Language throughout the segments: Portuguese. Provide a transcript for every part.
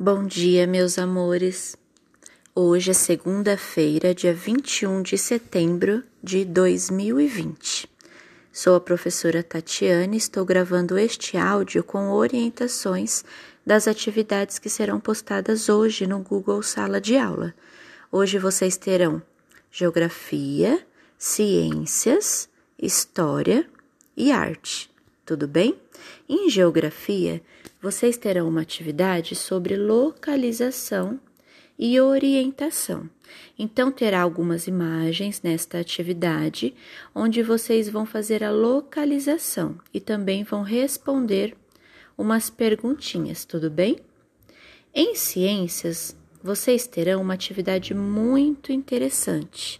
Bom dia, meus amores. Hoje é segunda-feira, dia 21 de setembro de 2020. Sou a professora Tatiane e estou gravando este áudio com orientações das atividades que serão postadas hoje no Google Sala de Aula. Hoje vocês terão Geografia, Ciências, História e Arte. Tudo bem? Em Geografia, vocês terão uma atividade sobre localização e orientação. Então, terá algumas imagens nesta atividade, onde vocês vão fazer a localização e também vão responder umas perguntinhas, tudo bem? Em ciências, vocês terão uma atividade muito interessante,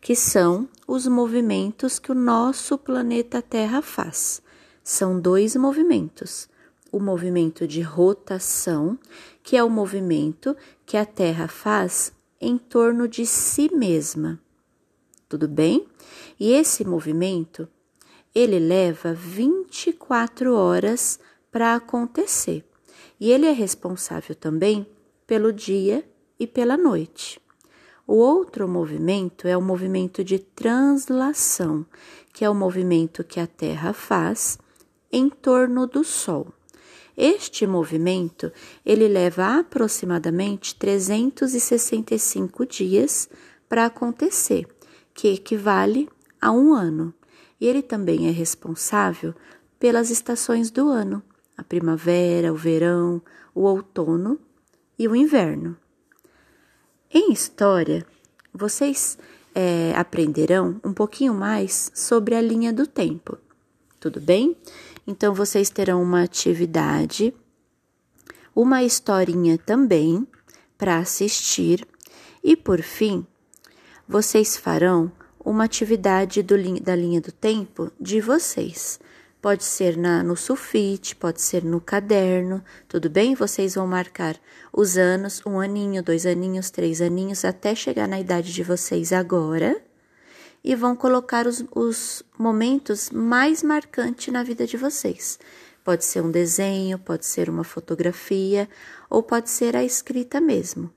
que são os movimentos que o nosso planeta Terra faz. São dois movimentos o movimento de rotação, que é o movimento que a Terra faz em torno de si mesma. Tudo bem? E esse movimento, ele leva 24 horas para acontecer. E ele é responsável também pelo dia e pela noite. O outro movimento é o movimento de translação, que é o movimento que a Terra faz em torno do Sol. Este movimento ele leva aproximadamente 365 dias para acontecer, que equivale a um ano. E ele também é responsável pelas estações do ano: a primavera, o verão, o outono e o inverno. Em história, vocês é, aprenderão um pouquinho mais sobre a linha do tempo. Tudo bem? Então, vocês terão uma atividade, uma historinha também para assistir, e por fim, vocês farão uma atividade do, da linha do tempo de vocês. Pode ser na, no sulfite, pode ser no caderno, tudo bem? Vocês vão marcar os anos, um aninho, dois aninhos, três aninhos, até chegar na idade de vocês agora e vão colocar os, os momentos mais marcantes na vida de vocês. Pode ser um desenho, pode ser uma fotografia ou pode ser a escrita mesmo.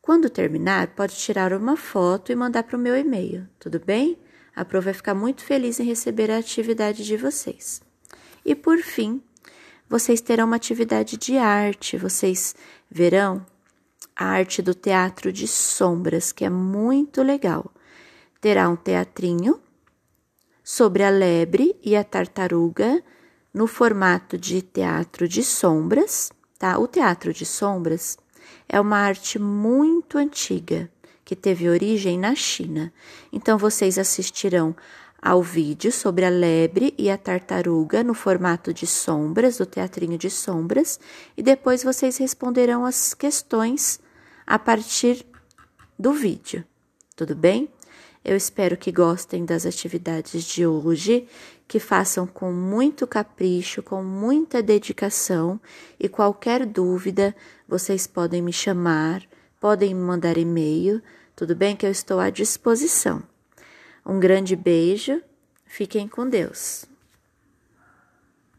Quando terminar, pode tirar uma foto e mandar para o meu e-mail, tudo bem? A Pro vai ficar muito feliz em receber a atividade de vocês. E por fim, vocês terão uma atividade de arte, vocês verão a arte do teatro de sombras, que é muito legal terá um teatrinho sobre a lebre e a tartaruga no formato de teatro de sombras, tá? O teatro de sombras é uma arte muito antiga que teve origem na China. Então vocês assistirão ao vídeo sobre a lebre e a tartaruga no formato de sombras, do teatrinho de sombras, e depois vocês responderão as questões a partir do vídeo. Tudo bem? Eu espero que gostem das atividades de hoje, que façam com muito capricho, com muita dedicação e qualquer dúvida, vocês podem me chamar, podem me mandar e-mail, tudo bem que eu estou à disposição. Um grande beijo, fiquem com Deus.